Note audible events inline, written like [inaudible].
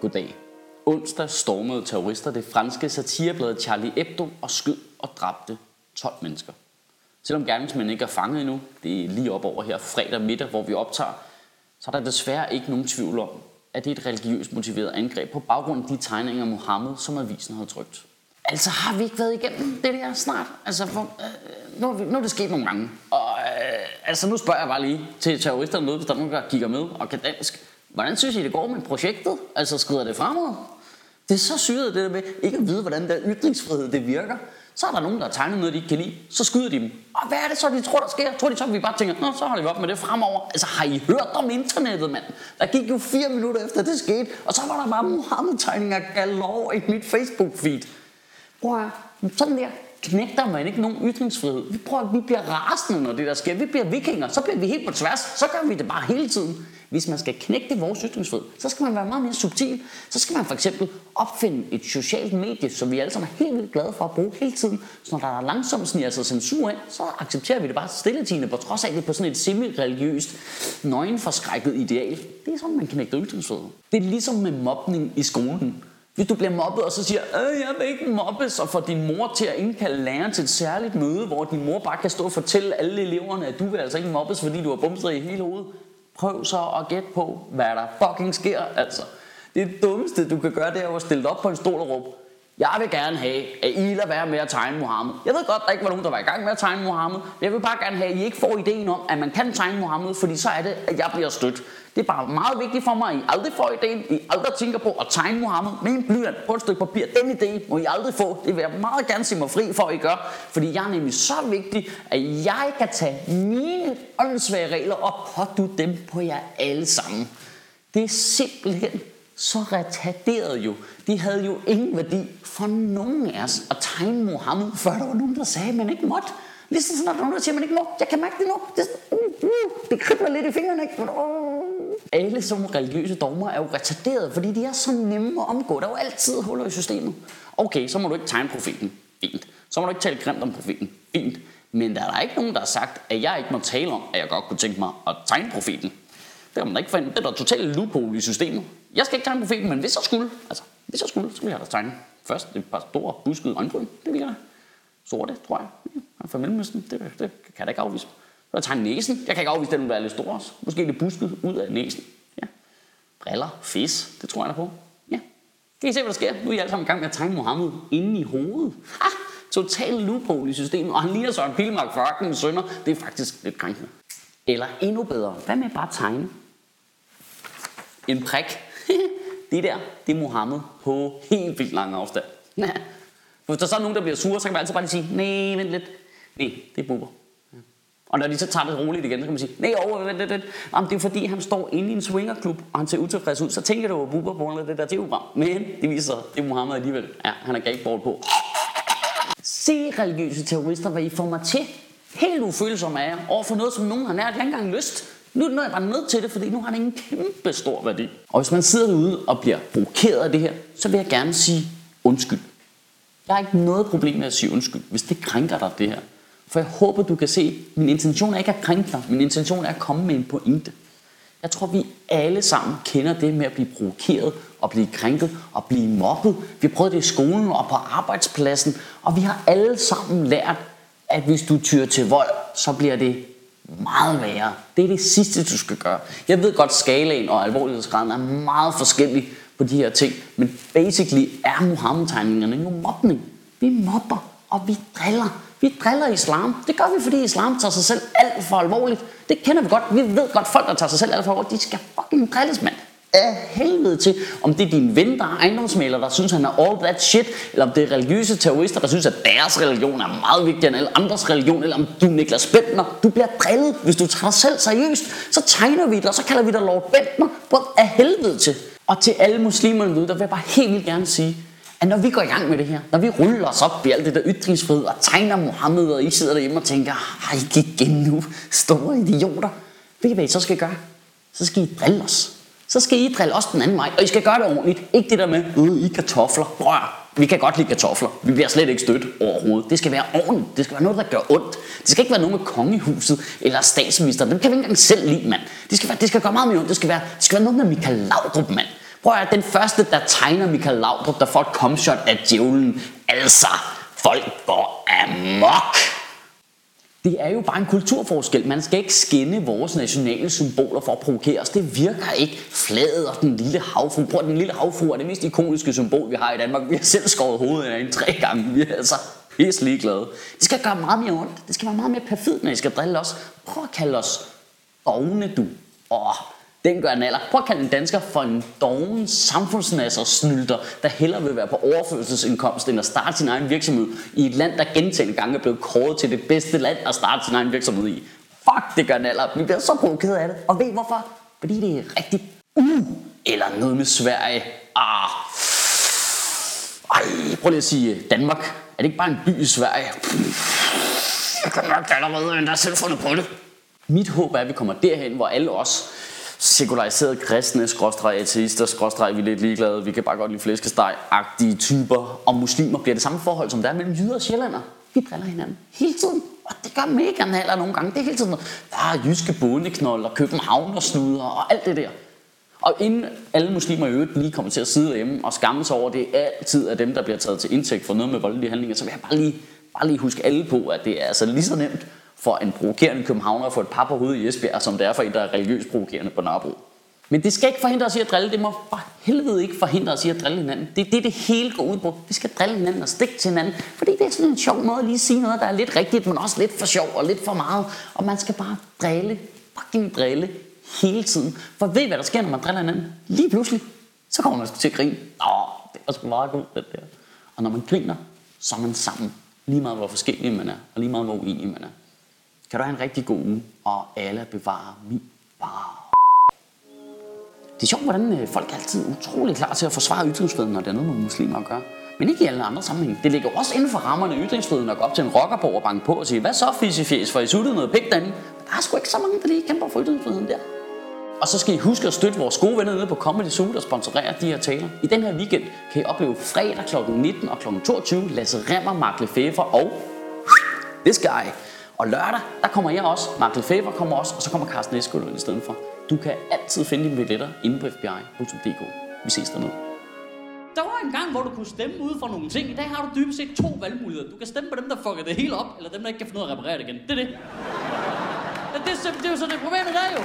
Goddag. Onsdag stormede terrorister det franske satireblad Charlie Hebdo og skød og dræbte 12 mennesker. Selvom gerningsmændene ikke er fanget endnu, det er lige op over her fredag middag, hvor vi optager, så er der desværre ikke nogen tvivl om, at det er et religiøst motiveret angreb på baggrund af de tegninger af Mohammed, som avisen havde trykt. Altså har vi ikke været igennem det der snart? Altså, for, øh, nu, er vi, nu er det sket nogle gange. Og øh, altså, nu spørger jeg bare lige til terroristerne med, hvis der er nogen, der kigger med og kan dansk. Hvordan synes I, det går med projektet? Altså, skrider det fremad? Det er så syret, det der med ikke at vide, hvordan der ytringsfrihed det virker. Så er der nogen, der har tegnet noget, de ikke kan lide. Så skyder de dem. Og hvad er det så, de tror, der sker? Tror de så, vi bare tænker, Nå, så holder vi op med det fremover. Altså, har I hørt om internettet, mand? Der gik jo fire minutter efter det skete, og så var der bare Mohammed-tegninger galore i mit Facebook-feed. At, sådan der knægter man ikke nogen ytringsfrihed. Vi, prøver, vi bliver rasende, når det der sker. Vi bliver vikinger, så bliver vi helt på tværs. Så gør vi det bare hele tiden. Hvis man skal knægte vores ytringsfrihed, så skal man være meget mere subtil. Så skal man for eksempel opfinde et socialt medie, som vi alle sammen er helt vildt glade for at bruge hele tiden. Så når der er langsomt sniger sig censur ind, så accepterer vi det bare stilletigende, på trods af det på sådan et semi-religiøst, nøgenforskrækket ideal. Det er sådan, man knægter ytringsfrihed. Det er ligesom med mobning i skolen. Hvis du bliver mobbet, og så siger, øh, jeg vil ikke mobbes, og får din mor til at indkalde læreren til et særligt møde, hvor din mor bare kan stå og fortælle alle eleverne, at du vil altså ikke mobbes, fordi du har bumset i hele hovedet. Prøv så at gætte på, hvad der fucking sker, altså. Det dummeste, du kan gøre, det er at stille dig op på en stol og råbe, jeg vil gerne have, at I lader være med at tegne Mohammed. Jeg ved godt, der ikke var nogen, der var i gang med at tegne Mohammed. Jeg vil bare gerne have, at I ikke får ideen om, at man kan tegne Mohammed, fordi så er det, at jeg bliver stødt. Det er bare meget vigtigt for mig, at I aldrig får ideen. I aldrig tænker på at tegne Mohammed med en blyant på et stykke papir. Den idé må I aldrig få. Det vil jeg meget gerne se mig fri for, at I gør. Fordi jeg er nemlig så vigtig, at jeg kan tage mine åndssvage regler og pådute dem på jer alle sammen. Det er simpelthen så retarderet jo. De havde jo ingen værdi for nogen af os at tegne Mohammed, før der var nogen, der sagde, at man ikke måtte. Lige så snart der er nogen, der siger, at man ikke må. Jeg kan mærke det nu. Det, uh, uh, det kribler lidt i fingrene. Ikke? Men, uh. Alle som religiøse dogmer er jo retarderet, fordi de er så nemme at omgå. Der er jo altid huller i systemet. Okay, så må du ikke tegne profeten. Fint. Så må du ikke tale grimt om profeten. Fint. Men der er der ikke nogen, der har sagt, at jeg ikke må tale om, at jeg godt kunne tænke mig at tegne profeten. Det kan man da ikke finde. Det er der totalt loophole i systemet. Jeg skal ikke tegne profeten, men hvis jeg skulle, altså hvis jeg skulle, så ville jeg da tegne først et par store buskede øjenbryn. Det ville jeg. Sorte, tror jeg. Ja, fra Mellemøsten, det, det kan jeg da ikke afvise. Så jeg tegne næsen. Jeg kan ikke afvise, at den vil være lidt stor også. Måske lidt busket ud af næsen. Ja. Briller, fis, det tror jeg da på. Ja. Kan I se, hvad der sker? Nu er I alle sammen i gang med at tegne Mohammed inde i hovedet. Ha! Total loophole i systemet, og han ligner så en pilmark for Ørkenen Sønder. Det er faktisk lidt krænkende. Eller endnu bedre, hvad med bare at tegne? En prik. [laughs] det der, det er Mohammed på helt vildt lang afstand. Hvis der så er nogen, der bliver sure, så kan man altid bare lige sige, nej, vent lidt. Nej, det er Bubber. Og når de så tager det roligt igen, så kan man sige, nej, over, vent lidt, lidt. Jamen, det er fordi, han står inde i en swingerklub, og han ser utilfreds ud. Så tænker du, at Bubber på grund af det der tv-program. Men det viser sig, det er Mohammed alligevel. Ja, han er gateball på. Se religiøse terrorister, hvad I får mig til. Helt ufølsom af jer, over for noget, som nogen har nært. Ikke engang lyst. Nu, nu er jeg bare nødt til det, fordi nu har det en kæmpe stor værdi. Og hvis man sidder derude og bliver provokeret af det her, så vil jeg gerne sige undskyld. Jeg har ikke noget problem med at sige undskyld, hvis det krænker dig det her. For jeg håber, du kan se, at min intention er ikke at krænke dig. Min intention er at komme med en pointe. Jeg tror, vi alle sammen kender det med at blive provokeret og blive krænket og blive mobbet. Vi har prøvet det i skolen og på arbejdspladsen, og vi har alle sammen lært, at hvis du tyrer til vold, så bliver det meget værre. Det er det sidste, du skal gøre. Jeg ved godt, skalaen og alvorlighedsgraden er meget forskellig på de her ting, men basically er Muhammed-tegningerne jo mobning. Vi mobber, og vi driller. Vi driller islam. Det gør vi, fordi islam tager sig selv alt for alvorligt. Det kender vi godt. Vi ved godt, folk, der tager sig selv alt for alvorligt, de skal fucking drilles, mand af helvede til, om det er din ven, der er ejendomsmaler, der synes, han er all that shit, eller om det er religiøse terrorister, der synes, at deres religion er meget vigtigere end alle andres religion, eller om du er Niklas Bentner. Du bliver drillet, hvis du tager dig selv seriøst. Så tegner vi dig, og så kalder vi dig Lord Bentner. Hvor af helvede til. Og til alle muslimerne derude, der vil jeg bare helt vildt gerne sige, at når vi går i gang med det her, når vi ruller os op i alt det der ytringsfrihed og tegner Mohammed, og I sidder derhjemme og tænker, ej, igen nu, store idioter. Ved I, hvad I så skal gøre? Så skal I drille os så skal I drille også den anden vej. Og I skal gøre det ordentligt. Ikke det der med, øh, I kartofler. Brør, vi kan godt lide kartofler. Vi bliver slet ikke stødt overhovedet. Det skal være ordentligt. Det skal være noget, der gør ondt. Det skal ikke være noget med kongehuset eller statsministeren. Dem kan vi ikke engang selv lide, mand. Det skal, være, det skal gøre meget mere ondt. Det skal være, det skal være noget med Michael Laudrup, mand. Prøv at den første, der tegner Michael Laudrup, der får et komshot af djævlen. Altså, folk går amok. Det er jo bare en kulturforskel. Man skal ikke skinne vores nationale symboler for at provokere os. Det virker ikke. Flaget og den lille havfru. Prøv den lille havfru er det mest ikoniske symbol, vi har i Danmark. Vi har selv skåret hovedet af en tre gange. Vi er altså pisse ligeglade. Det skal gøre meget mere ondt. Det skal være meget mere perfidt, når I skal drille os. Prøv at kalde os dogne, du. Åh, den gør en alder. Prøv at kalde en dansker for en doven samfundsnasser snylter, der hellere vil være på overførselsindkomst, end at starte sin egen virksomhed i et land, der gentagende gange er blevet kåret til det bedste land at starte sin egen virksomhed i. Fuck, det gør en alder. Vi bliver så provokeret af det. Og ved I hvorfor? Fordi det er rigtig uh, eller noget med Sverige. Ah. Ej, prøv lige at sige øh, Danmark. Er det ikke bare en by i Sverige? Jeg kan nok allerede, end der selv fundet på det. Mit håb er, at vi kommer derhen, hvor alle os sekulariserede kristne, skråstrej ateister, skråstrej vi er lidt ligeglade, vi kan bare godt lide flæskesteg-agtige typer, og muslimer bliver det samme forhold, som der er mellem jyder og sjællander. Vi driller hinanden hele tiden, og det gør mega naller nogle gange. Det er hele tiden der er jyske bondeknolder, København og snuder og alt det der. Og inden alle muslimer i øvrigt lige kommer til at sidde hjemme og skamme sig over, det er altid af dem, der bliver taget til indtægt for noget med voldelige handlinger, så vil jeg bare lige, bare lige huske alle på, at det er altså lige så nemt for en provokerende københavner at få et par på hovedet i Esbjerg, som det er for en, der er religiøst provokerende på Nørrebro. Men det skal ikke forhindre os i at drille. Det må for helvede ikke forhindre os i at drille hinanden. Det er det, det hele går ud på. Vi skal drille hinanden og stikke til hinanden. Fordi det er sådan en sjov måde at lige sige noget, der er lidt rigtigt, men også lidt for sjov og lidt for meget. Og man skal bare drille, fucking drille hele tiden. For ved I, hvad der sker, når man driller hinanden? Lige pludselig, så kommer man til at grine. Åh, det var sgu meget godt, det der. Og når man griner, så er man sammen. Lige meget, hvor forskellige man er, og lige meget, hvor uenige man er. Kan du have en rigtig god uge, og alle bevarer min bar. Det er sjovt, hvordan øh, folk er altid utrolig klar til at forsvare ytringsfriheden, når det er noget med muslimer at gøre. Men ikke i alle andre sammenhæng. Det ligger også inden for rammerne af ytringsfriheden at gå op til en rockerborg og banke på og sige, hvad så fis for I suttede noget pæk derinde? Der er sgu ikke så mange, der lige kæmper for ytringsfriheden der. Og så skal I huske at støtte vores gode venner nede på Comedy Zoo, der sponsorerer de her taler. I den her weekend kan I opleve fredag kl. 19 og kl. 22 Lasse Remmer, Mark Lefebvre og This Guy. Og lørdag, der kommer jeg også. Mark Lefebvre kommer også, og så kommer Carsten Eskelund i stedet for. Du kan altid finde dine billetter inde på fbi.dk. Vi ses dernede. Der var en gang, hvor du kunne stemme ud for nogle ting. I dag har du dybest set to valgmuligheder. Du kan stemme på dem, der fucker det hele op, eller dem, der ikke kan finde ud af at reparere det igen. Det er det. Det, er, det er jo så det problemet der jo.